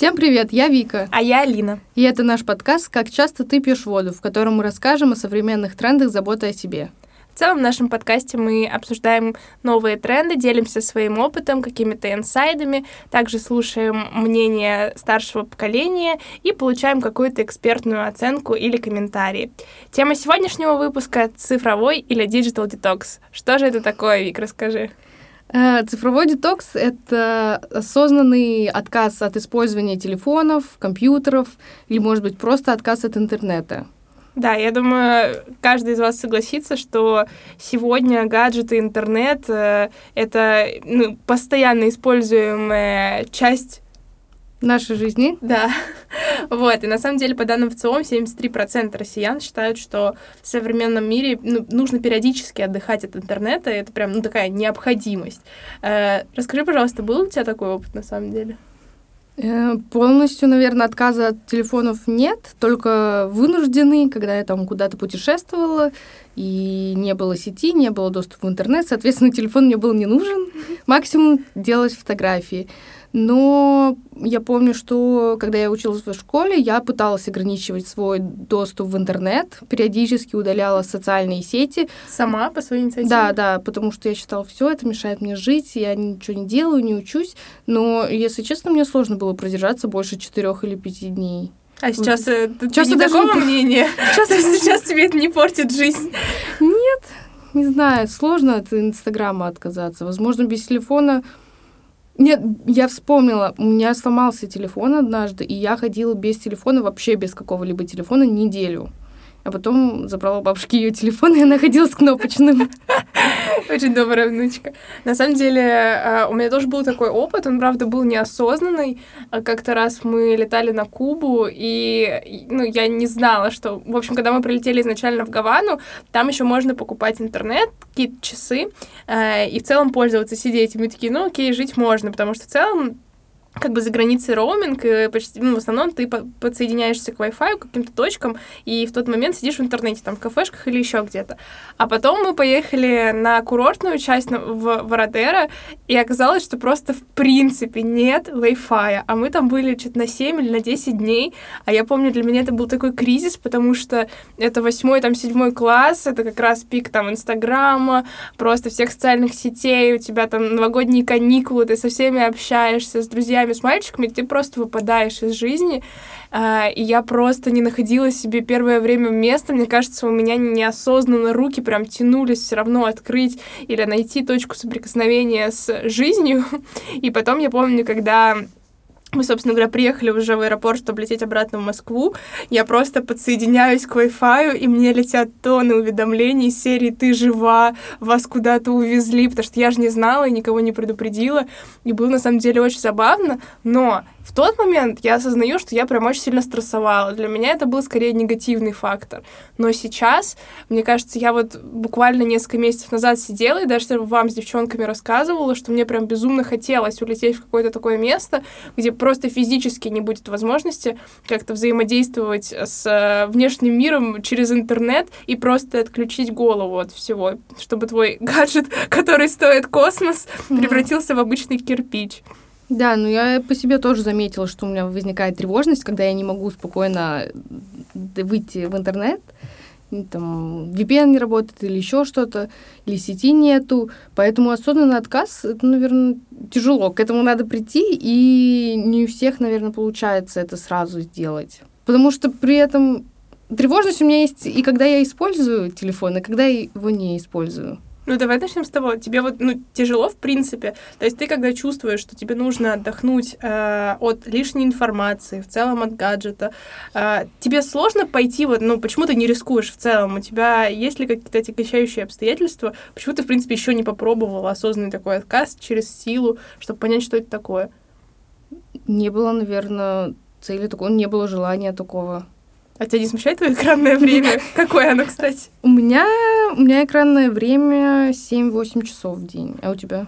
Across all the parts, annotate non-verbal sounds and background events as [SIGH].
Всем привет, я Вика. А я Алина. И это наш подкаст «Как часто ты пьешь воду», в котором мы расскажем о современных трендах заботы о себе. В целом в нашем подкасте мы обсуждаем новые тренды, делимся своим опытом, какими-то инсайдами, также слушаем мнение старшего поколения и получаем какую-то экспертную оценку или комментарии. Тема сегодняшнего выпуска — цифровой или digital detox. Что же это такое, Вик, расскажи. Э, цифровой детокс — это осознанный отказ от использования телефонов, компьютеров или, может быть, просто отказ от интернета. Да, я думаю, каждый из вас согласится, что сегодня гаджеты, интернет э, — это ну, постоянно используемая часть нашей жизни. Да. [LAUGHS] вот. И на самом деле, по данным ВЦИОМ, 73% россиян считают, что в современном мире ну, нужно периодически отдыхать от интернета. Это прям ну, такая необходимость. Э, расскажи, пожалуйста, был у тебя такой опыт на самом деле? Э, полностью, наверное, отказа от телефонов нет, только вынужденный, когда я там куда-то путешествовала, и не было сети, не было доступа в интернет, соответственно, [LAUGHS] телефон мне был не нужен, максимум делать фотографии. Но я помню, что когда я училась в школе, я пыталась ограничивать свой доступ в интернет, периодически удаляла социальные сети. Сама по своей инициативе? Да, да, потому что я считала, все это мешает мне жить, я ничего не делаю, не учусь. Но, если честно, мне сложно было продержаться больше четырех или пяти дней. А сейчас э, ты сейчас не такого не... мнения? [LAUGHS] Сейчас, сейчас тебе это не портит жизнь? Нет, не знаю, сложно от Инстаграма отказаться. Возможно, без телефона нет, я вспомнила, у меня сломался телефон однажды, и я ходила без телефона, вообще без какого-либо телефона неделю. А потом забрала у бабушки ее телефон, и она ходила с кнопочным. Очень добрая внучка. На самом деле, а, у меня тоже был такой опыт, он, правда, был неосознанный. А как-то раз мы летали на Кубу, и ну, я не знала, что... В общем, когда мы прилетели изначально в Гавану, там еще можно покупать интернет, какие-то часы, а, и в целом пользоваться, сидеть. И мы такие, ну окей, жить можно, потому что в целом как бы за границей роуминг, и почти, ну, в основном ты подсоединяешься к Wi-Fi, к каким-то точкам, и в тот момент сидишь в интернете, там, в кафешках или еще где-то. А потом мы поехали на курортную часть в Вородера, и оказалось, что просто в принципе нет Wi-Fi, а мы там были что-то на 7 или на 10 дней, а я помню, для меня это был такой кризис, потому что это восьмой, там, седьмой класс, это как раз пик там Инстаграма, просто всех социальных сетей, у тебя там новогодние каникулы, ты со всеми общаешься, с друзьями, друзьями, с мальчиками, ты просто выпадаешь из жизни. А, и я просто не находила себе первое время места. Мне кажется, у меня неосознанно руки прям тянулись все равно открыть или найти точку соприкосновения с жизнью. [LAUGHS] И потом я помню, когда мы, собственно говоря, приехали уже в аэропорт, чтобы лететь обратно в Москву. Я просто подсоединяюсь к Wi-Fi, и мне летят тонны уведомлений серии «Ты жива? Вас куда-то увезли?» Потому что я же не знала и никого не предупредила. И было, на самом деле, очень забавно. Но в тот момент я осознаю, что я прям очень сильно стрессовала. Для меня это был скорее негативный фактор. Но сейчас, мне кажется, я вот буквально несколько месяцев назад сидела и даже вам с девчонками рассказывала, что мне прям безумно хотелось улететь в какое-то такое место, где просто физически не будет возможности как-то взаимодействовать с э, внешним миром через интернет и просто отключить голову от всего, чтобы твой [LAUGHS] гаджет, который стоит космос, превратился в обычный кирпич. Да, ну я по себе тоже заметила, что у меня возникает тревожность, когда я не могу спокойно выйти в интернет, там VPN не работает или еще что-то, или сети нету. Поэтому осознанный отказ, это, наверное, тяжело. К этому надо прийти, и не у всех, наверное, получается это сразу сделать. Потому что при этом тревожность у меня есть и когда я использую телефон, и когда я его не использую. Ну, давай начнем с того. Тебе вот, ну, тяжело, в принципе. То есть ты, когда чувствуешь, что тебе нужно отдохнуть э, от лишней информации, в целом от гаджета, э, тебе сложно пойти вот, ну, почему ты не рискуешь в целом? У тебя есть ли какие-то отягощающие обстоятельства? Почему ты, в принципе, еще не попробовал осознанный такой отказ через силу, чтобы понять, что это такое? Не было, наверное, цели такого, не было желания такого. А тебя не смущает твое экранное время? Какое оно, кстати? У меня, у меня экранное время 7-8 часов в день. А у тебя?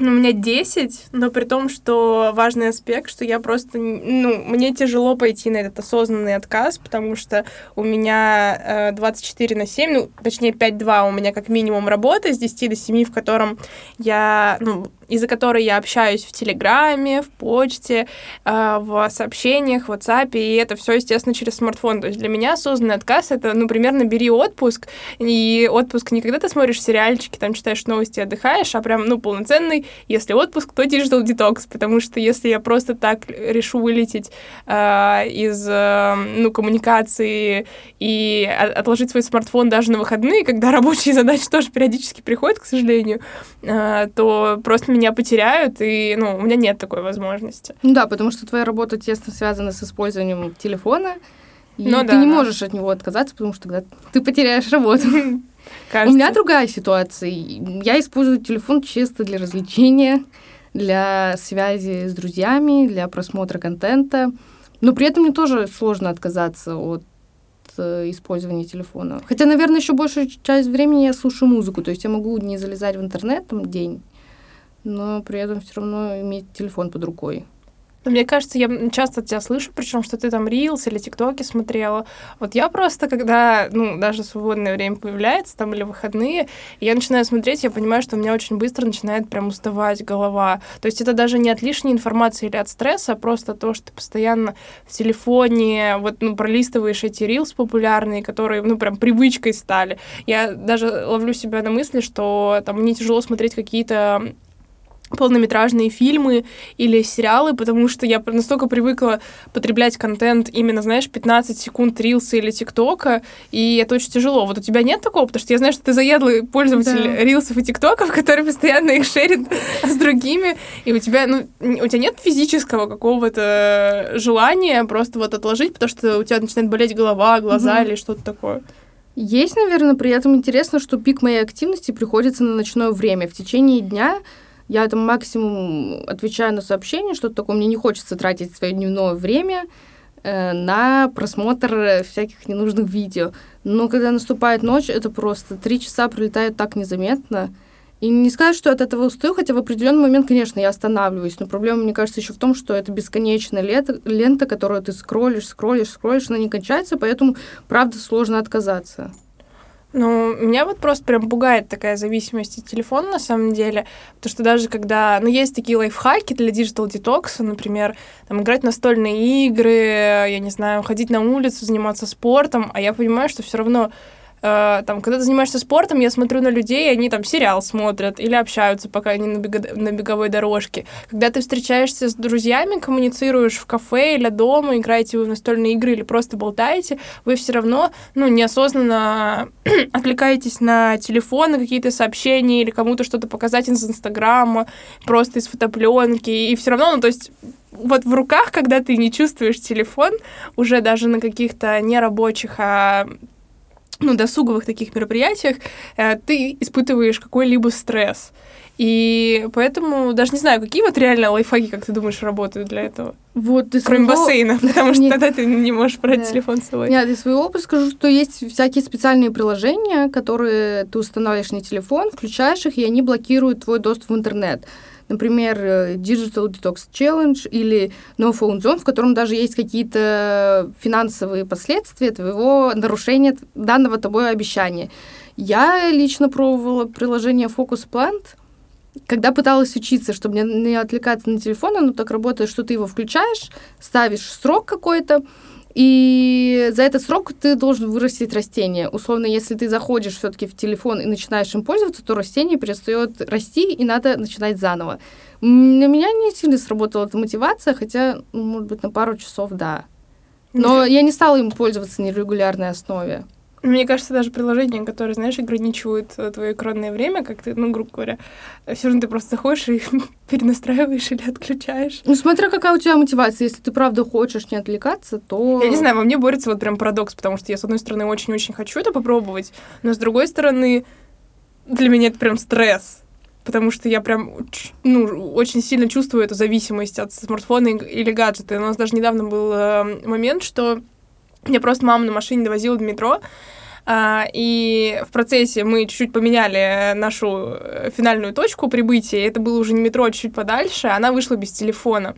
Ну, у меня 10, но при том, что важный аспект, что я просто, ну, мне тяжело пойти на этот осознанный отказ, потому что у меня э, 24 на 7, ну, точнее, 5-2 у меня как минимум работа с 10 до 7, в котором я, ну, из-за которой я общаюсь в Телеграме, в почте, э, в сообщениях, в WhatsApp, и это все, естественно, через смартфон. То есть для меня осознанный отказ — это, ну, примерно бери отпуск, и отпуск не когда ты смотришь сериальчики, там читаешь новости, отдыхаешь, а прям, ну, полноценный, если отпуск, то digital detox, потому что если я просто так решу вылететь э, из, э, ну, коммуникации и отложить свой смартфон даже на выходные, когда [LAUGHS] рабочие задачи тоже периодически приходят, к сожалению, э, то просто меня потеряют, и, ну, у меня нет такой возможности. Ну да, потому что твоя работа тесно связана с использованием телефона, и ну, ты да, не да. можешь от него отказаться, потому что тогда ты потеряешь работу. Кажется. [LAUGHS] У меня другая ситуация. Я использую телефон чисто для развлечения, для связи с друзьями, для просмотра контента. Но при этом мне тоже сложно отказаться от э, использования телефона. Хотя, наверное, еще большую часть времени я слушаю музыку. То есть я могу не залезать в интернет там день, но при этом все равно иметь телефон под рукой. Мне кажется, я часто тебя слышу, причем, что ты там рилс или тиктоки смотрела. Вот я просто, когда, ну, даже свободное время появляется, там, или выходные, я начинаю смотреть, я понимаю, что у меня очень быстро начинает прям уставать голова. То есть это даже не от лишней информации или от стресса, а просто то, что ты постоянно в телефоне, вот, ну, пролистываешь эти рилс популярные, которые, ну, прям привычкой стали. Я даже ловлю себя на мысли, что там мне тяжело смотреть какие-то полнометражные фильмы или сериалы, потому что я настолько привыкла потреблять контент именно, знаешь, 15 секунд рилса или тиктока, и это очень тяжело. Вот у тебя нет такого? Потому что я знаю, что ты заедлый пользователь да. рилсов и тиктоков, [LAUGHS] который постоянно их шерит [LAUGHS] с другими, и у тебя, ну, у тебя нет физического какого-то желания просто вот отложить, потому что у тебя начинает болеть голова, глаза угу. или что-то такое. Есть, наверное, при этом интересно, что пик моей активности приходится на ночное время. В течение дня я там максимум отвечаю на сообщения, что-то такое. Мне не хочется тратить свое дневное время э, на просмотр всяких ненужных видео. Но когда наступает ночь, это просто три часа пролетает так незаметно. И не сказать, что от этого устаю, хотя в определенный момент, конечно, я останавливаюсь. Но проблема, мне кажется, еще в том, что это бесконечная лента, лента, которую ты скроллишь, скроллишь, скроллишь, она не кончается, поэтому, правда, сложно отказаться. Ну, меня вот просто прям пугает такая зависимость от телефона, на самом деле. Потому что даже когда... Ну, есть такие лайфхаки для digital детокса, например, там, играть настольные игры, я не знаю, ходить на улицу, заниматься спортом, а я понимаю, что все равно э, там, когда ты занимаешься спортом, я смотрю на людей, они там сериал смотрят или общаются, пока они на, бего на беговой дорожке. Когда ты встречаешься с друзьями, коммуницируешь в кафе или дома, играете вы в настольные игры или просто болтаете, вы все равно, ну, неосознанно [CLEARS THROAT] отвлекаетесь на телефон, на какие-то сообщения или кому-то что-то показать из Инстаграма, просто из фотопленки, и все равно, ну, то есть вот в руках, когда ты не чувствуешь телефон, уже даже на каких-то нерабочих, а ну, досуговых таких мероприятиях э, ты испытываешь какой-либо стресс. И поэтому даже не знаю, какие вот реально лайфхаки, как ты думаешь, работают для этого? Вот из Кроме своего... бассейна, [LAUGHS] потому что тогда ты не можешь брать да. телефон с собой. Нет, из своего опыта скажу, что есть всякие специальные приложения, которые ты устанавливаешь на телефон, включаешь их, и они блокируют твой доступ в интернет например, э, Digital Detox Challenge или No Phone Zone, в котором даже есть какие-то финансовые последствия твоего нарушения данного тобой обещания. Я лично пробовала приложение Focus Plant, когда пыталась учиться, чтобы не отвлекаться на телефон, оно так работает, что ты его включаешь, ставишь срок какой-то, и за этот срок ты должен вырастить растение. Условно, если ты заходишь все-таки в телефон и начинаешь им пользоваться, то растение перестает расти, и надо начинать заново. На меня не сильно сработала эта мотивация, хотя, ну, может быть, на пару часов, да. Но я не стала им пользоваться на регулярной основе. Мне кажется, даже приложения, которые, знаешь, ограничивают э, твое экранное время, как ты, ну, грубо говоря, все равно ты просто заходишь и [LAUGHS] перенастраиваешь или отключаешь. Ну, смотря какая у тебя мотивация. Если ты правда хочешь не отвлекаться, то... Я не знаю, во мне борется вот прям парадокс, потому что я, с одной стороны, очень-очень хочу это попробовать, но с другой стороны, для меня это прям стресс потому что я прям, ну, очень сильно чувствую эту зависимость от смартфона или гаджета. У нас даже недавно был э, момент, что я просто маму на машине довозила до метро, а, и в процессе мы чуть-чуть поменяли нашу э, финальную точку прибытия. Это было уже не метро, а чуть-чуть подальше. Она вышла без телефона.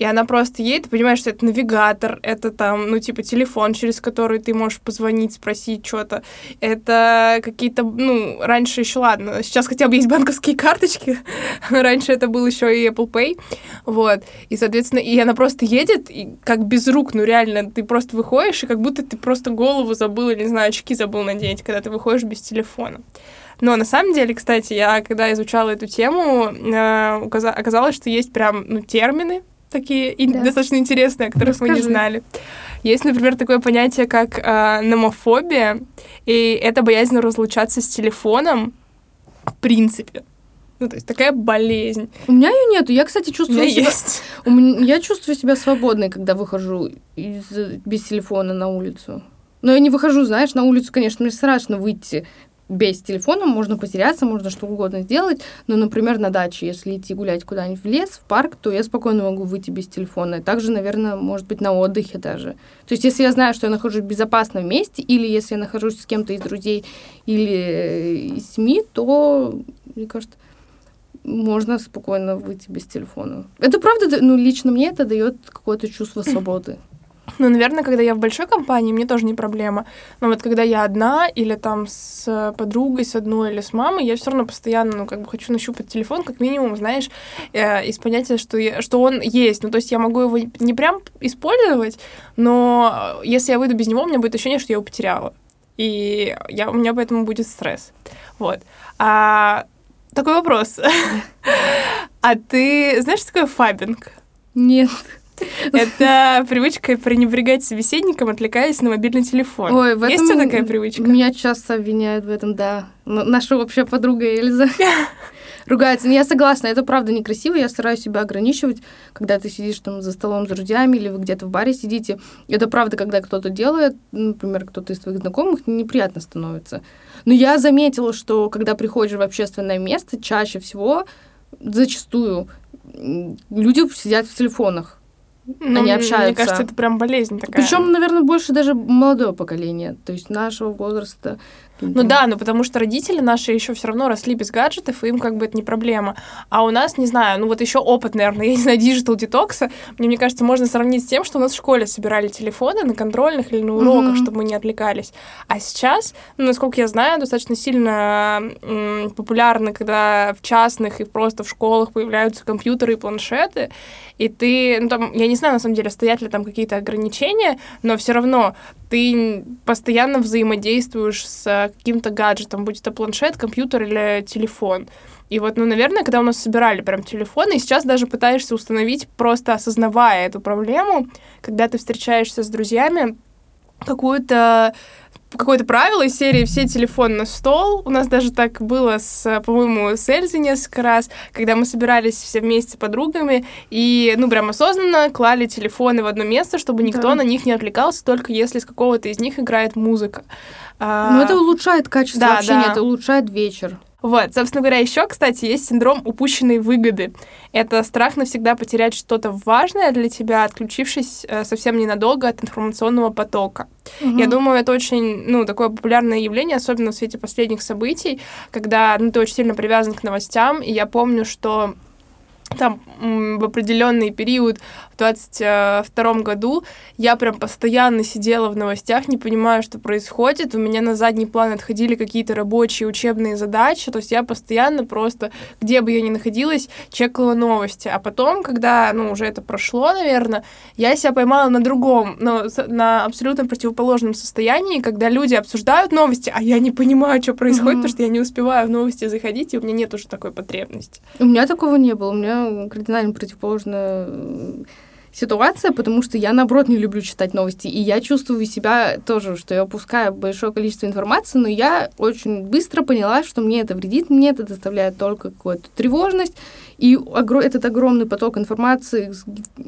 И она просто едет, понимаешь, что это навигатор, это там, ну, типа, телефон, через который ты можешь позвонить, спросить что-то. Это какие-то, ну, раньше еще, ладно, сейчас хотя бы есть банковские карточки, [LAUGHS] раньше это был еще и Apple Pay, вот, и, соответственно, и она просто едет, и как без рук, ну, реально, ты просто выходишь, и как будто ты просто голову забыл, или, не знаю, очки забыл надеть, когда ты выходишь без телефона. Но на самом деле, кстати, я когда изучала эту тему, э, оказалось, что есть прям ну, термины такие да. достаточно интересные, о которых Расскажи. мы не знали. Есть, например, такое понятие, как э, номофобия, и это боязнь разлучаться с телефоном в принципе. Ну, то есть такая болезнь. У меня ее нету. Я, кстати, чувствую себя... Есть. [LAUGHS] У меня... Я чувствую себя свободной, когда выхожу из... без телефона на улицу. Но я не выхожу, знаешь, на улицу, конечно, мне страшно выйти без телефона, можно потеряться, можно что угодно сделать, но, например, на даче, если идти гулять куда-нибудь в лес, в парк, то я спокойно могу выйти без телефона. И также, наверное, может быть, на отдыхе даже. То есть, если я знаю, что я нахожусь в безопасном месте, или если я нахожусь с кем-то из друзей или э, из семьи, то, мне кажется, можно спокойно выйти без телефона. Это правда, ну, лично мне это дает какое-то чувство свободы. Ну, наверное, когда я в большой компании, мне тоже не проблема. Но вот когда я одна или там с подругой, с одной или с мамой, я все равно постоянно, ну, как бы хочу нащупать телефон, как минимум, знаешь, э, из понятия, что, я, что он есть. Ну, то есть я могу его не прям использовать, но если я выйду без него, у меня будет ощущение, что я его потеряла. И я, у меня поэтому будет стресс. Вот. А, такой вопрос. [LAUGHS] А ты знаешь, что такое фабинг? Нет. [LAUGHS] Это привычка пренебрегать собеседником, отвлекаясь на мобильный телефон. Ой, в этом Есть у тебя такая привычка? Меня часто обвиняют в этом, да. Наша общая подруга Эльза [LAUGHS] ругается. Но я согласна, это правда некрасиво. Я стараюсь себя ограничивать, когда ты сидишь там за столом с друзьями или вы где-то в баре сидите. Это правда, когда кто-то делает, например, кто-то из твоих знакомых, неприятно становится. Но я заметила, что когда приходишь в общественное место, чаще всего, зачастую, люди сидят в телефонах. Ну, они общаются. Мне кажется, это прям болезнь такая. Причем, наверное, больше даже молодое поколение, то есть нашего возраста. Ну да, ну потому что родители наши еще все равно росли без гаджетов, и им как бы это не проблема. А у нас, не знаю, ну вот еще опыт, наверное, я не знаю, digital детокса, мне, мне кажется, можно сравнить с тем, что у нас в школе собирали телефоны на контрольных или на уроках, mm-hmm. чтобы мы не отвлекались. А сейчас, ну, насколько я знаю, достаточно сильно м, популярно, когда в частных и просто в школах появляются компьютеры и планшеты, и ты, ну там, я не знаю, на самом деле, стоят ли там какие-то ограничения, но все равно ты постоянно взаимодействуешь с каким-то гаджетом, будь это планшет, компьютер или телефон. И вот, ну, наверное, когда у нас собирали прям телефоны, и сейчас даже пытаешься установить, просто осознавая эту проблему, когда ты встречаешься с друзьями, какую-то какое-то правило из серии «Все телефон на стол». У нас даже так было, с, по-моему, с Эльзой несколько раз, когда мы собирались все вместе с подругами и, ну, прям осознанно клали телефоны в одно место, чтобы никто да. на них не отвлекался, только если с какого-то из них играет музыка. Ну, а... это улучшает качество да, общения, да. это улучшает вечер. Вот, собственно говоря, еще, кстати, есть синдром упущенной выгоды. Это страх навсегда потерять что-то важное для тебя, отключившись э, совсем ненадолго от информационного потока. Угу. Я думаю, это очень, ну, такое популярное явление, особенно в свете последних событий, когда, ну, ты очень сильно привязан к новостям, и я помню, что там в определенный период 22 году я прям постоянно сидела в новостях, не понимая, что происходит. У меня на задний план отходили какие-то рабочие учебные задачи, то есть я постоянно просто, где бы я ни находилась, чекала новости. А потом, когда, ну, уже это прошло, наверное, я себя поймала на другом, но на абсолютно противоположном состоянии, когда люди обсуждают новости, а я не понимаю, что происходит, mm-hmm. потому что я не успеваю в новости заходить, и у меня нет уже такой потребности. У меня такого не было. У меня кардинально противоположная ситуация, потому что я, наоборот, не люблю читать новости. И я чувствую себя тоже, что я упускаю большое количество информации, но я очень быстро поняла, что мне это вредит, мне это доставляет только какую-то тревожность. И этот огромный поток информации,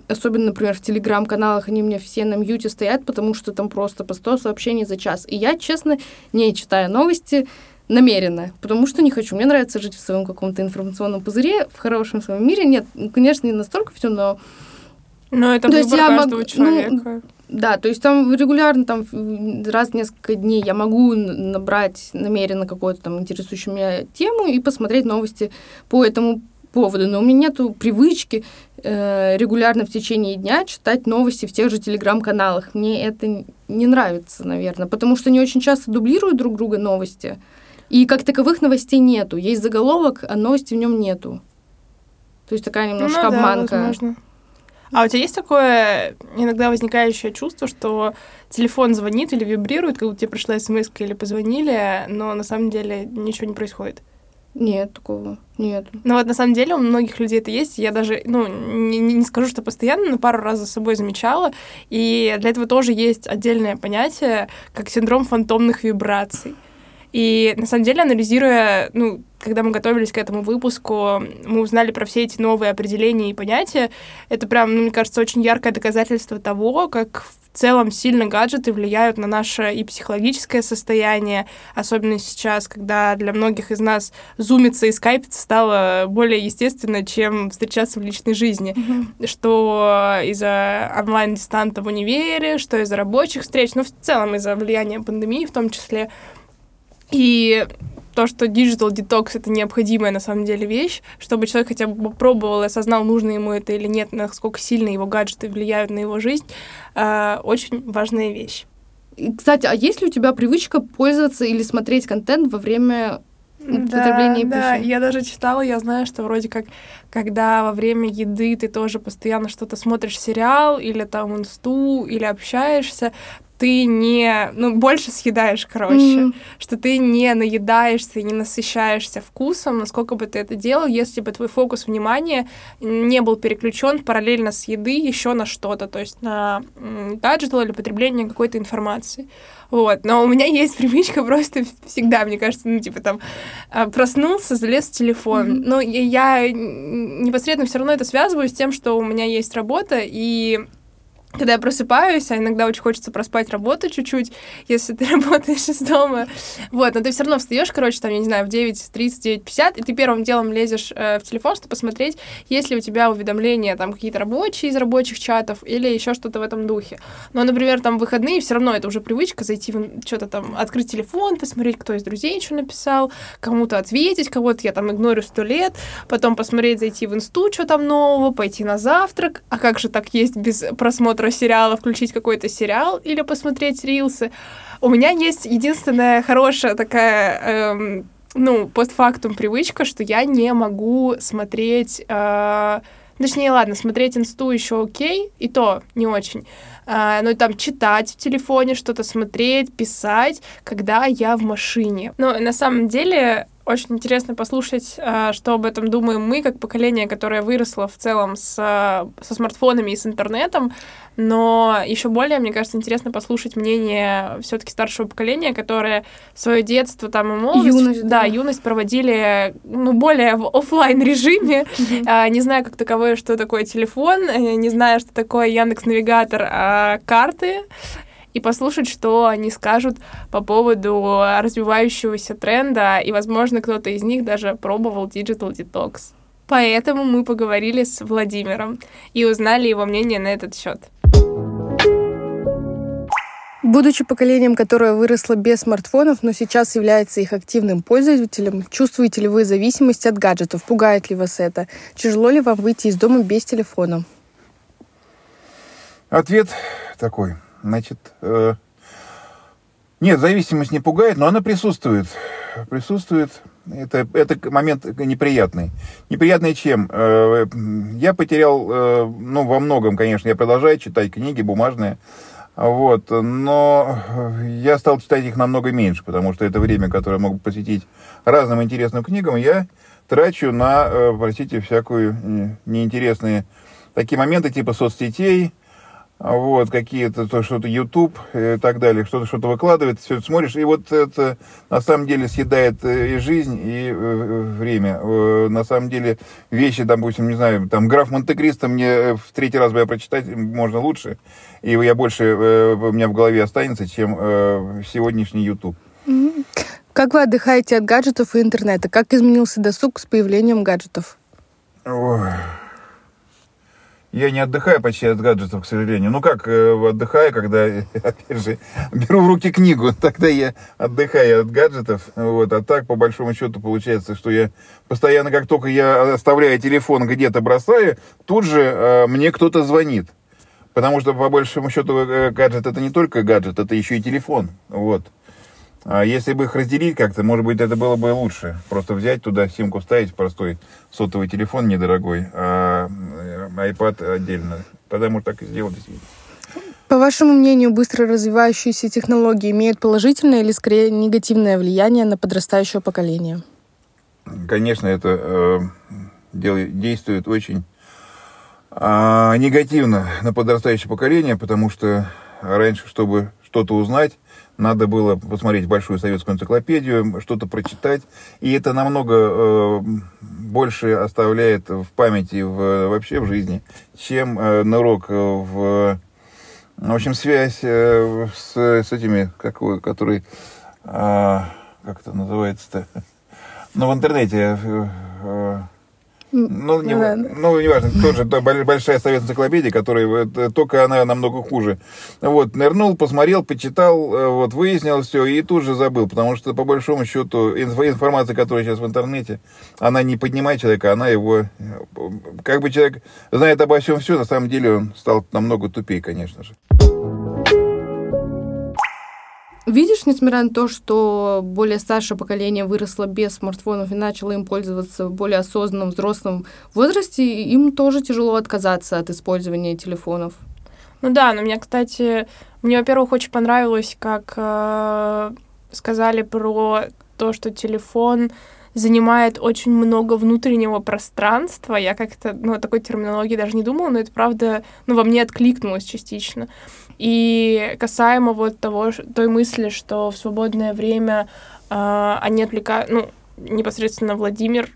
особенно, например, в телеграм-каналах, они у меня все на мьюте стоят, потому что там просто по 100 сообщений за час. И я, честно, не читаю новости, намеренно, потому что не хочу. Мне нравится жить в своем каком-то информационном пузыре, в хорошем своем мире. Нет, ну, конечно, не настолько все, но... Но это то выбор я каждого мог... человека. Ну, да, то есть там регулярно, там раз в несколько дней я могу набрать намеренно какую-то там интересующую меня тему и посмотреть новости по этому поводы, но у меня нету привычки э, регулярно в течение дня читать новости в тех же телеграм-каналах. Мне это не нравится, наверное, потому что они очень часто дублируют друг друга новости, и как таковых новостей нету. Есть заголовок, а новости в нем нету. То есть такая немножко ну, обманка. Да, возможно. А у тебя есть такое иногда возникающее чувство, что телефон звонит или вибрирует, как будто тебе пришла смс или позвонили, но на самом деле ничего не происходит? Нет, такого нет. Ну вот на самом деле у многих людей это есть. Я даже, ну, не, не скажу, что постоянно, но пару раз за собой замечала. И для этого тоже есть отдельное понятие, как синдром фантомных вибраций. И на самом деле, анализируя, ну, когда мы готовились к этому выпуску, мы узнали про все эти новые определения и понятия. Это прям, ну, мне кажется, очень яркое доказательство того, как в целом сильно гаджеты влияют на наше и психологическое состояние, особенно сейчас, когда для многих из нас зумиться и скайпиться стало более естественно, чем встречаться в личной жизни. Mm-hmm. Что из-за онлайн-дистанта в универе, что из-за рабочих встреч, ну, в целом из-за влияния пандемии в том числе. И то, что digital detox — это необходимая на самом деле вещь, чтобы человек хотя бы попробовал и осознал, нужно ему это или нет, насколько сильно его гаджеты влияют на его жизнь, э, очень важная вещь. И, кстати, а есть ли у тебя привычка пользоваться или смотреть контент во время употребления да, пищи? Да, я даже читала, я знаю, что вроде как, когда во время еды ты тоже постоянно что-то смотришь сериал или там инсту, или общаешься, ты не, ну, больше съедаешь, короче, mm-hmm. что ты не наедаешься и не насыщаешься вкусом, насколько бы ты это делал, если бы твой фокус внимания не был переключен параллельно с еды еще на что-то, то есть на гаджет или потребление какой-то информации. Вот, но у меня есть привычка [LAUGHS] просто всегда, мне кажется, ну, типа там а, проснулся, залез в телефон. Mm-hmm. Но я непосредственно все равно это связываю с тем, что у меня есть работа, и когда я просыпаюсь, а иногда очень хочется проспать работу чуть-чуть, [LAUGHS] если ты [LAUGHS] работаешь из дома. Вот, но ты все равно встаешь, короче, там, я не знаю, в 9.30, 9.50, и ты первым делом лезешь э, в телефон, чтобы посмотреть, есть ли у тебя уведомления, там, какие-то рабочие из рабочих чатов или еще что-то в этом духе. Но, например, там, выходные, все равно это уже привычка зайти в что-то там, открыть телефон, посмотреть, кто из друзей что написал, кому-то ответить, кого-то я там игнорю сто лет, потом посмотреть, зайти в инсту, что там нового, пойти на завтрак. А как же так есть без просмотра просмотра сериала включить какой-то сериал или посмотреть рилсы. У меня есть единственная хорошая такая, эм, ну, постфактум привычка, что я не могу смотреть... Э, Точнее, ладно, смотреть инсту еще окей, и то не очень. А, ну, там, читать в телефоне, что-то смотреть, писать, когда я в машине. Но на самом деле очень интересно послушать, а, что об этом думаем мы, как поколение, которое выросло в целом с, со смартфонами и с интернетом. Но еще более, мне кажется, интересно послушать мнение все-таки старшего поколения, которое свое детство там и молодость, юность, да, да, юность проводили ну, более в офлайн режиме, mm-hmm. не зная как таковое, что такое телефон, э, не зная, что такое Яндекс Навигатор, а карты и послушать, что они скажут по поводу развивающегося тренда, и, возможно, кто-то из них даже пробовал Digital Detox. Поэтому мы поговорили с Владимиром и узнали его мнение на этот счет. Будучи поколением, которое выросло без смартфонов, но сейчас является их активным пользователем, чувствуете ли вы зависимость от гаджетов? Пугает ли вас это? Тяжело ли вам выйти из дома без телефона? Ответ такой. Значит, э, нет, зависимость не пугает, но она присутствует. Присутствует. Это, это момент неприятный. Неприятный чем? Э, я потерял, э, ну, во многом, конечно, я продолжаю читать книги бумажные, вот, но я стал читать их намного меньше, потому что это время, которое могу посвятить разным интересным книгам, я трачу на, э, простите, всякую э, неинтересные такие моменты типа соцсетей, вот, какие-то, то, что-то YouTube и так далее, что-то что-то выкладывает, все это смотришь, и вот это на самом деле съедает э, и жизнь, и э, время. Э, на самом деле вещи, допустим, не знаю, там граф Монте-Кристо мне в третий раз бы я прочитать можно лучше, и я больше у меня в голове останется, чем сегодняшний YouTube. Как вы отдыхаете от гаджетов и интернета? Как изменился досуг с появлением гаджетов? Ой. Я не отдыхаю почти от гаджетов, к сожалению. Ну как э, отдыхаю, когда, [LAUGHS] опять же, беру в руки книгу, [LAUGHS] тогда я отдыхаю от гаджетов. Вот. А так, по большому счету, получается, что я постоянно, как только я оставляю телефон где-то бросаю, тут же э, мне кто-то звонит. Потому что, по большому счету, э, гаджет это не только гаджет, это еще и телефон. Вот. А если бы их разделить как-то, может быть, это было бы лучше. Просто взять туда симку вставить, простой сотовый телефон недорогой, а э, iPad отдельно. Тогда может так и сделать действительно. По вашему мнению, быстро развивающиеся технологии имеют положительное или скорее негативное влияние на подрастающее поколение? Конечно, это э, действует очень э, негативно на подрастающее поколение, потому что раньше, чтобы что-то узнать, надо было посмотреть большую советскую энциклопедию, что-то прочитать. И это намного э, больше оставляет в памяти в, вообще в жизни, чем э, урок в... В общем, связь э, с, с этими, как, который... Э, как это называется-то? Ну, в интернете... Э, э ну, не, ну, неважно, тоже большая советская энциклопедия, которая только она намного хуже. Вот, нырнул, посмотрел, почитал, э, вот, выяснил все и тут же забыл, потому что, по большому счету, информация, которая сейчас в интернете, она не поднимает человека, она его... Э, как бы человек знает обо всем все, на самом деле он стал намного тупее, конечно же. Видишь, несмотря на то, что более старшее поколение выросло без смартфонов и начало им пользоваться в более осознанном взрослом возрасте, им тоже тяжело отказаться от использования телефонов. Ну да, но мне, кстати, мне, во-первых, очень понравилось, как э, сказали про то, что телефон занимает очень много внутреннего пространства. Я как-то, ну, о такой терминологии даже не думала, но это правда, ну, во мне откликнулось частично. И касаемо вот того, той мысли, что в свободное время э, они отвлекают, ну, непосредственно Владимир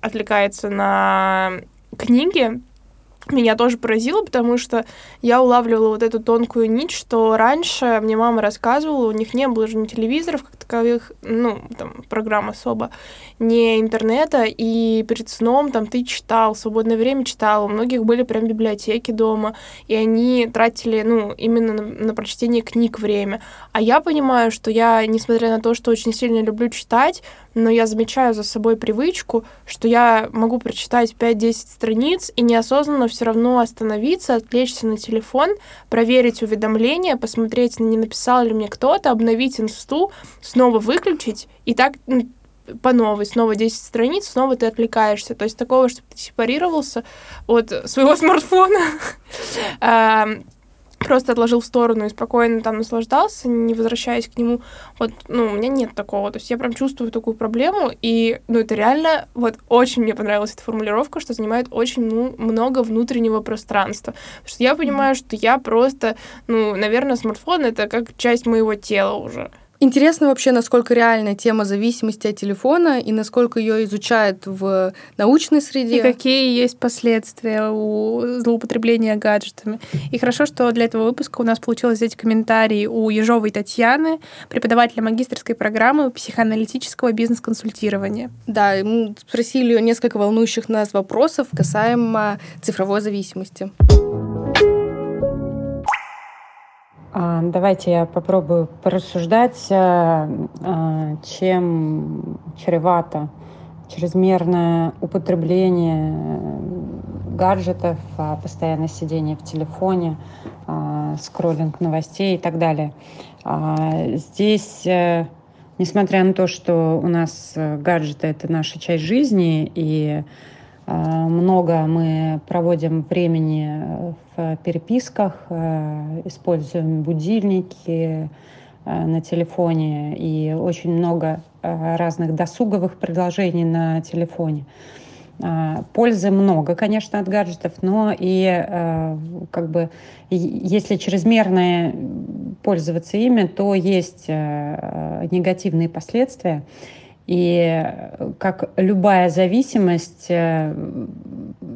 отвлекается на книги, меня тоже поразило, потому что я улавливала вот эту тонкую нить, что раньше мне мама рассказывала, у них не было же ни телевизоров как таковых, ну, там, программ особо, не интернета, и перед сном там ты читал, в свободное время читал, у многих были прям библиотеки дома, и они тратили, ну, именно на, на прочтение книг время. А я понимаю, что я, несмотря на то, что очень сильно люблю читать, но я замечаю за собой привычку, что я могу прочитать 5-10 страниц и неосознанно все равно остановиться, отвлечься на телефон, проверить уведомления, посмотреть, не написал ли мне кто-то, обновить инсту, снова выключить, и так по новой, снова 10 страниц, снова ты отвлекаешься. То есть такого, чтобы ты сепарировался от своего [LAUGHS] смартфона, просто отложил в сторону и спокойно там наслаждался, не возвращаясь к нему. Вот, ну, у меня нет такого. То есть я прям чувствую такую проблему, и, ну, это реально, вот, очень мне понравилась эта формулировка, что занимает очень ну, много внутреннего пространства. Потому что я понимаю, что я просто, ну, наверное, смартфон — это как часть моего тела уже. Интересно вообще, насколько реальна тема зависимости от телефона и насколько ее изучают в научной среде. И какие есть последствия у злоупотребления гаджетами. И хорошо, что для этого выпуска у нас получилось взять комментарии у Ежовой Татьяны, преподавателя магистрской программы психоаналитического бизнес-консультирования. Да, мы спросили ее несколько волнующих нас вопросов касаемо цифровой зависимости. А, давайте я попробую порассуждать, э, э, чем чревато чрезмерное употребление гаджетов, а, постоянное сидение в телефоне, а, скроллинг новостей и так далее. Здесь, э, несмотря на то, что у нас гаджеты — это наша часть жизни, и Э, много мы проводим времени в переписках, э, используем будильники э, на телефоне и очень много разных досуговых предложений на телефоне. Пользы много, конечно, от гаджетов, но и как бы если чрезмерно пользоваться ими, то есть негативные последствия. И э, как любая зависимость, э,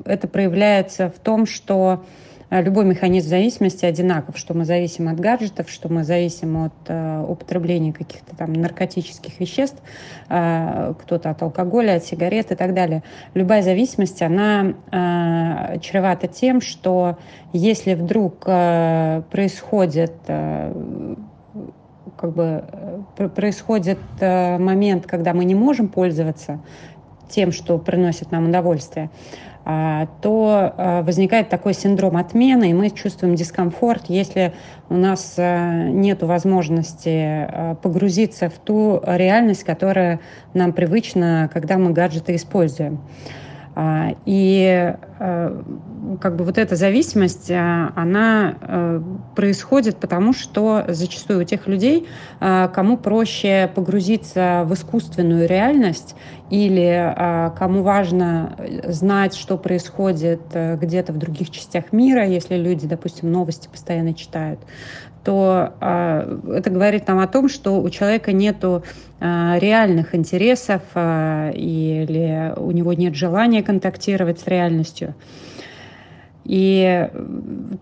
это проявляется в том, что любой механизм зависимости одинаков, что мы зависим от гаджетов, что мы зависим от э, употребления каких-то там наркотических веществ, э, кто-то от алкоголя, от сигарет и так далее. Любая зависимость, она э, чревата тем, что если вдруг э, происходит э, как бы э, происходит э, момент, когда мы не можем пользоваться тем, что приносит нам удовольствие, а, то а, возникает такой синдром отмены, и мы чувствуем дискомфорт, если у нас нет возможности погрузиться в ту реальность, которая нам привычна, когда мы гаджеты используем. И как бы вот эта зависимость, она происходит потому, что зачастую у тех людей, кому проще погрузиться в искусственную реальность или а, кому важно знать, что происходит а, где-то в других частях мира, если люди, допустим, новости постоянно читают, то а, это говорит нам о том, что у человека нет а, реальных интересов а, или у него нет желания контактировать с реальностью. И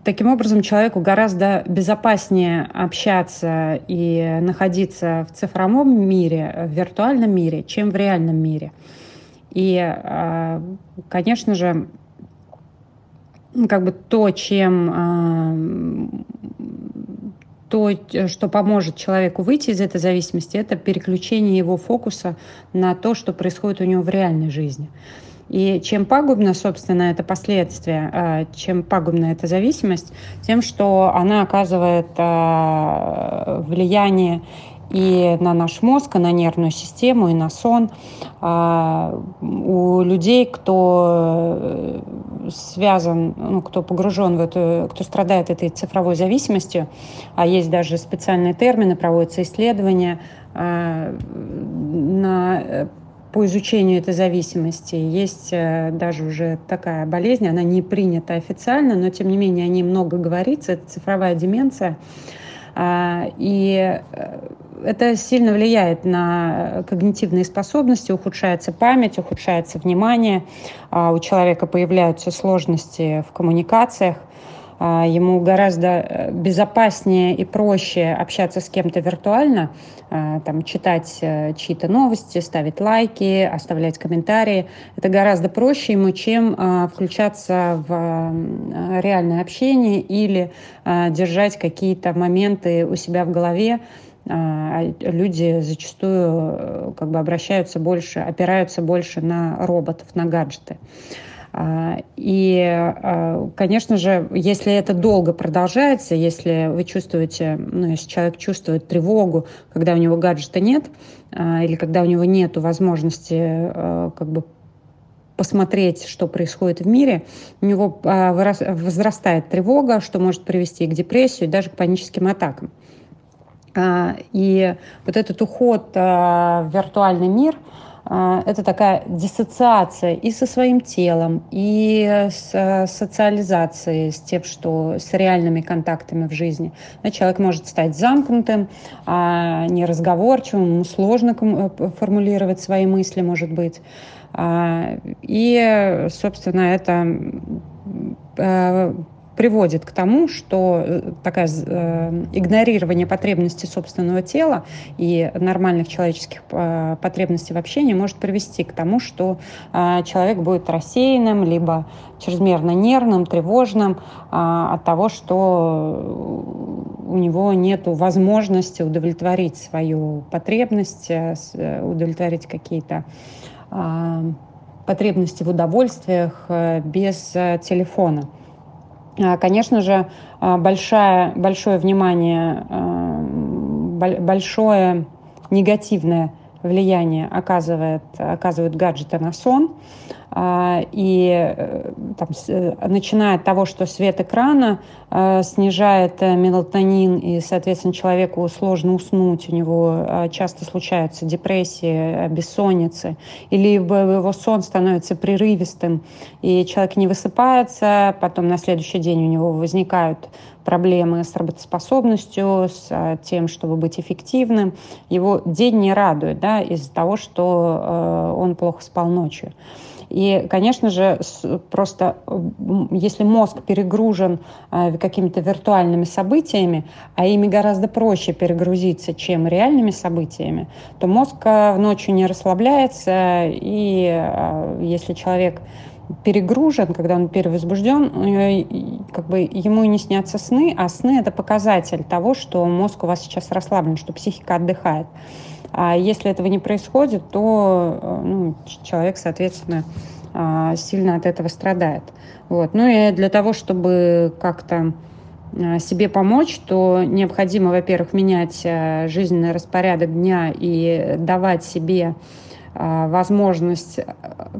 таким образом человеку гораздо безопаснее общаться и находиться в цифровом мире, в виртуальном мире, чем в реальном мире. И, конечно же, как бы то, чем то, что поможет человеку выйти из этой зависимости, это переключение его фокуса на то, что происходит у него в реальной жизни. И чем пагубно, собственно, это последствие, а, чем пагубна эта зависимость, тем, что она оказывает а, влияние и на наш мозг, и на нервную систему, и на сон. А, у людей, кто э, связан, ну, кто погружен в эту, кто страдает этой цифровой зависимостью, а есть даже специальные термины, проводятся исследования на по изучению этой зависимости. Есть э, даже уже такая болезнь, она не принята официально, но тем не менее о ней много говорится, это цифровая деменция. А, и э, это сильно влияет на когнитивные способности, ухудшается память, ухудшается внимание, а, у человека появляются сложности в коммуникациях. А, ему гораздо э, безопаснее и проще общаться с кем-то виртуально, а, там, читать э, чьи-то новости, ставить лайки, оставлять комментарии. Это гораздо проще ему, чем включаться в реальное общение или держать какие-то моменты у себя в голове, люди зачастую э, как бы обращаются больше, опираются больше на роботов, на гаджеты. А, и, а, конечно же, если это долго продолжается, если вы чувствуете, ну, если человек чувствует тревогу, когда у него гаджета нет, а, или когда у него нет возможности как бы посмотреть, что происходит в мире, у него возрастает тревога, что может привести к депрессии, даже к паническим атакам. И вот этот уход в виртуальный мир – а, это такая диссоциация и со своим телом, и с социализацией, с тем, что с реальными контактами в жизни. Человек может стать замкнутым, а, неразговорчивым, ему сложно э, формулировать свои мысли, может быть. А, и, собственно, это приводит к тому, что э, такое э, игнорирование потребностей собственного тела и нормальных человеческих э, потребностей в общении может привести к тому, что э, человек будет рассеянным, либо чрезмерно нервным, тревожным э, от того, что у него нет возможности удовлетворить свою потребность, э, э, удовлетворить какие-то э, потребности в удовольствиях без телефона. А, конечно же, а, большое, большое внимание, а, большое негативное влияние оказывает, оказывают гаджеты на сон. А, и э, там, э, начиная от того, что свет экрана э, снижает мелатонин, и, соответственно, человеку сложно уснуть, у него часто случаются депрессии, бессонницы, или его сон становится прерывистым, и человек не высыпается, потом на следующий день у него возникают проблемы с работоспособностью, с тем, чтобы быть эффективным. Его день не радует да, из-за того, что он плохо спал ночью. И, конечно же, просто если мозг перегружен э, какими-то виртуальными событиями, а ими гораздо проще перегрузиться, чем реальными событиями, то мозг э, ночью не расслабляется, и э, если человек перегружен, когда он перевозбужден, как бы ему и не снятся сны, а сны это показатель того, что мозг у вас сейчас расслаблен, что психика отдыхает. А если этого не происходит, то э, ну, человек, соответственно, а, сильно от этого страдает. Вот. Ну и для того, чтобы как-то а, себе помочь, то необходимо, во-первых, менять э, жизненный распорядок дня и давать себе а, возможность э,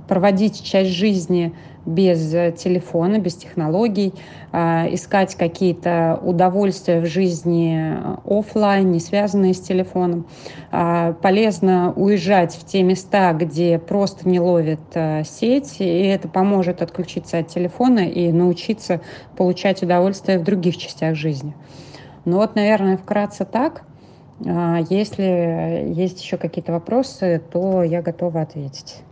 проводить часть жизни без э, телефона, без технологий, а, искать какие-то удовольствия в жизни э, офлайн, не связанные с телефоном. Полезно уезжать в те места, где просто не ловит сеть, и это поможет отключиться от телефона и научиться получать удовольствие в других частях жизни. Ну вот, наверное, вкратце так – если есть еще какие-то вопросы, то я готова ответить.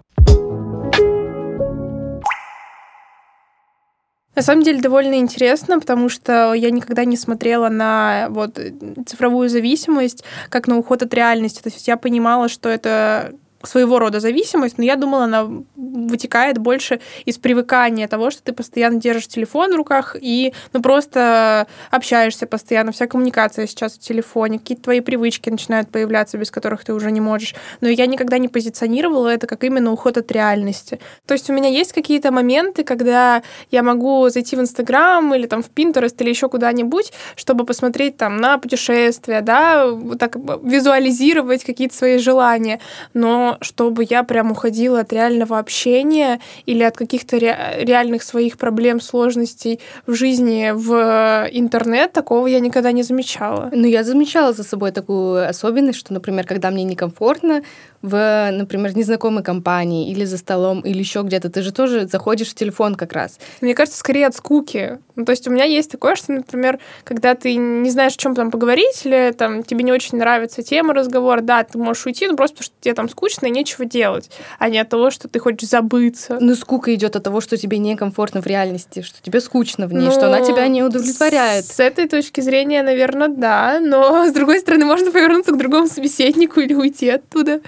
На самом деле довольно интересно, потому что я никогда не смотрела на вот цифровую зависимость как на уход от реальности. То есть я понимала, что это своего рода зависимость, но я думала, она вытекает больше из привыкания того, что ты постоянно держишь телефон в руках и ну, просто общаешься постоянно. Вся коммуникация сейчас в телефоне, какие-то твои привычки начинают появляться, без которых ты уже не можешь. Но я никогда не позиционировала это как именно уход от реальности. То есть у меня есть какие-то моменты, когда я могу зайти в Инстаграм или там в Pinterest или еще куда-нибудь, чтобы посмотреть там на путешествия, да, вот так визуализировать какие-то свои желания. Но чтобы я прям уходила от реального общения или от каких-то ре- реальных своих проблем, сложностей в жизни в интернет, такого я никогда не замечала. Ну, я замечала за собой такую особенность, что, например, когда мне некомфортно, в, например, незнакомой компании или за столом, или еще где-то, ты же тоже заходишь в телефон как раз. Мне кажется, скорее от скуки. Ну, то есть у меня есть такое, что, например, когда ты не знаешь, о чем там поговорить, или там тебе не очень нравится тема разговора, да, ты можешь уйти, ну просто потому что тебе там скучно и нечего делать, а не от того, что ты хочешь забыться. Ну, скука идет от того, что тебе некомфортно в реальности, что тебе скучно в ней, ну, что она тебя не удовлетворяет. С этой точки зрения, наверное, да, но [LAUGHS] с другой стороны, можно повернуться к другому собеседнику или уйти оттуда.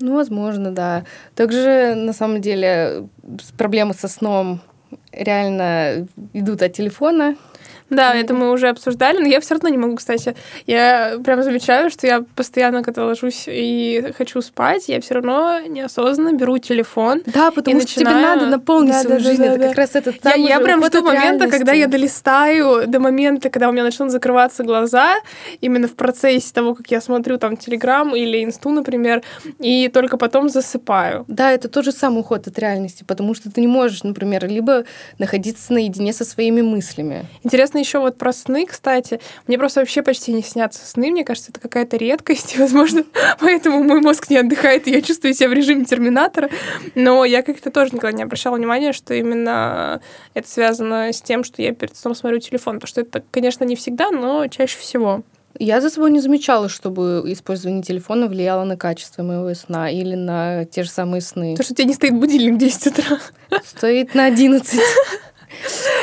Ну, возможно, да. Также, на самом деле, проблемы со сном реально идут от телефона. Да, это мы уже обсуждали, но я все равно не могу, кстати. Я прям замечаю, что я постоянно, когда ложусь и хочу спать, я все равно неосознанно беру телефон. Да, потому что начинаю... тебе надо наполнить да, свою да, жизнь. Да, это да. как раз этот Я, я прям жду момента, когда я долистаю до момента, когда у меня начнут закрываться глаза, именно в процессе того, как я смотрю там Телеграм или Инсту, например, и только потом засыпаю. Да, это тот же самый уход от реальности, потому что ты не можешь, например, либо находиться наедине со своими мыслями. Интересно, интересно еще вот про сны, кстати. Мне просто вообще почти не снятся сны. Мне кажется, это какая-то редкость. И, [LAUGHS] возможно, поэтому мой мозг не отдыхает, и я чувствую себя в режиме терминатора. Но я как-то тоже никогда не обращала внимания, что именно это связано с тем, что я перед сном смотрю телефон. Потому что это, конечно, не всегда, но чаще всего. Я за собой не замечала, чтобы использование телефона влияло на качество моего сна или на те же самые сны. То, что у тебя не стоит будильник в 10 утра. Стоит на 11. [LAUGHS]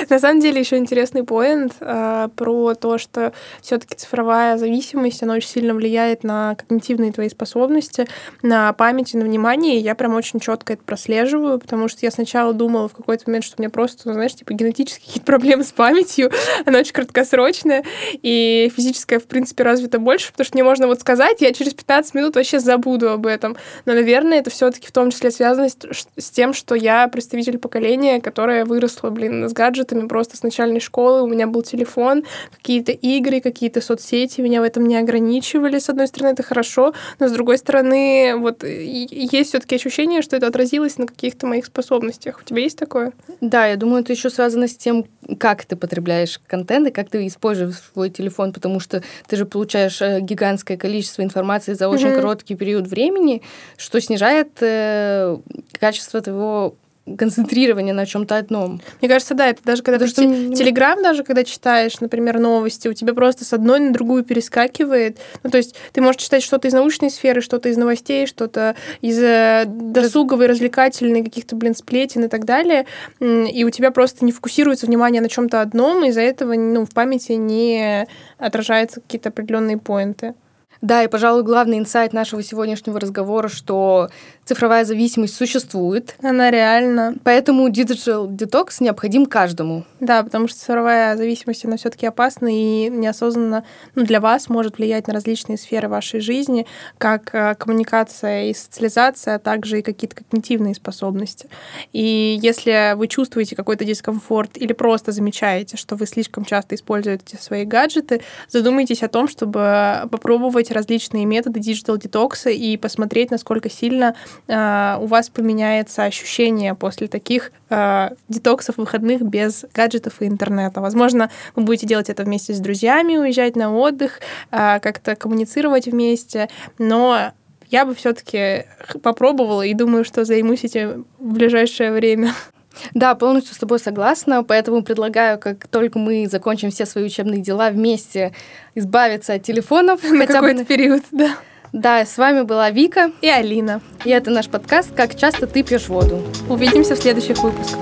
На самом деле еще интересный поинт э, про то, что все-таки цифровая зависимость, она очень сильно влияет на когнитивные твои способности, на память и на внимание. И я прям очень четко это прослеживаю, потому что я сначала думала в какой-то момент, что у меня просто, ну, знаешь, типа генетические какие-то проблемы с памятью, [LAUGHS] она очень краткосрочная, и физическая, в принципе, развита больше, потому что мне можно вот сказать, я через 15 минут вообще забуду об этом. Но, наверное, это все-таки в том числе связано с, с тем, что я представитель поколения, которое выросло, блин, с гаджетами просто с начальной школы. У меня был телефон, какие-то игры, какие-то соцсети меня в этом не ограничивали. С одной стороны, это хорошо, но с другой стороны, вот есть все-таки ощущение, что это отразилось на каких-то моих способностях. У тебя есть такое? Да, я думаю, это еще связано с тем, как ты потребляешь контент и как ты используешь свой телефон, потому что ты же получаешь э, гигантское количество информации за очень mm-hmm. короткий период времени, что снижает э, качество твоего концентрирование на чем-то одном. Мне кажется, да, это даже когда Потому ты что те- Телеграм даже, когда читаешь, например, новости, у тебя просто с одной на другую перескакивает. Ну, то есть ты можешь читать что-то из научной сферы, что-то из новостей, что-то из э, досуговой, развлекательной, каких-то, блин, сплетен и так далее. И у тебя просто не фокусируется внимание на чем-то одном, и из-за этого ну, в памяти не отражаются какие-то определенные поинты. Да, и, пожалуй, главный инсайт нашего сегодняшнего разговора, что цифровая зависимость существует, Она реально поэтому digital detox необходим каждому. Да, потому что цифровая зависимость, она все-таки опасна и неосознанно ну, для вас может влиять на различные сферы вашей жизни, как э, коммуникация и социализация, а также и какие-то когнитивные способности. И если вы чувствуете какой-то дискомфорт или просто замечаете, что вы слишком часто используете свои гаджеты, задумайтесь о том, чтобы попробовать различные методы digital детокса и посмотреть, насколько сильно э, у вас поменяется ощущение после таких э, детоксов выходных без гаджетов и интернета. Возможно, вы будете делать это вместе с друзьями, уезжать на отдых, э, как-то коммуницировать вместе, но я бы все-таки попробовала и думаю, что займусь этим в ближайшее время. Да, полностью с тобой согласна, поэтому предлагаю, как только мы закончим все свои учебные дела вместе, избавиться от телефонов. [LAUGHS] На хотя бы какой-то период, да. Да, с вами была Вика, И Алина. и это наш подкаст «Как часто ты пьешь воду». Увидимся в следующих выпусках.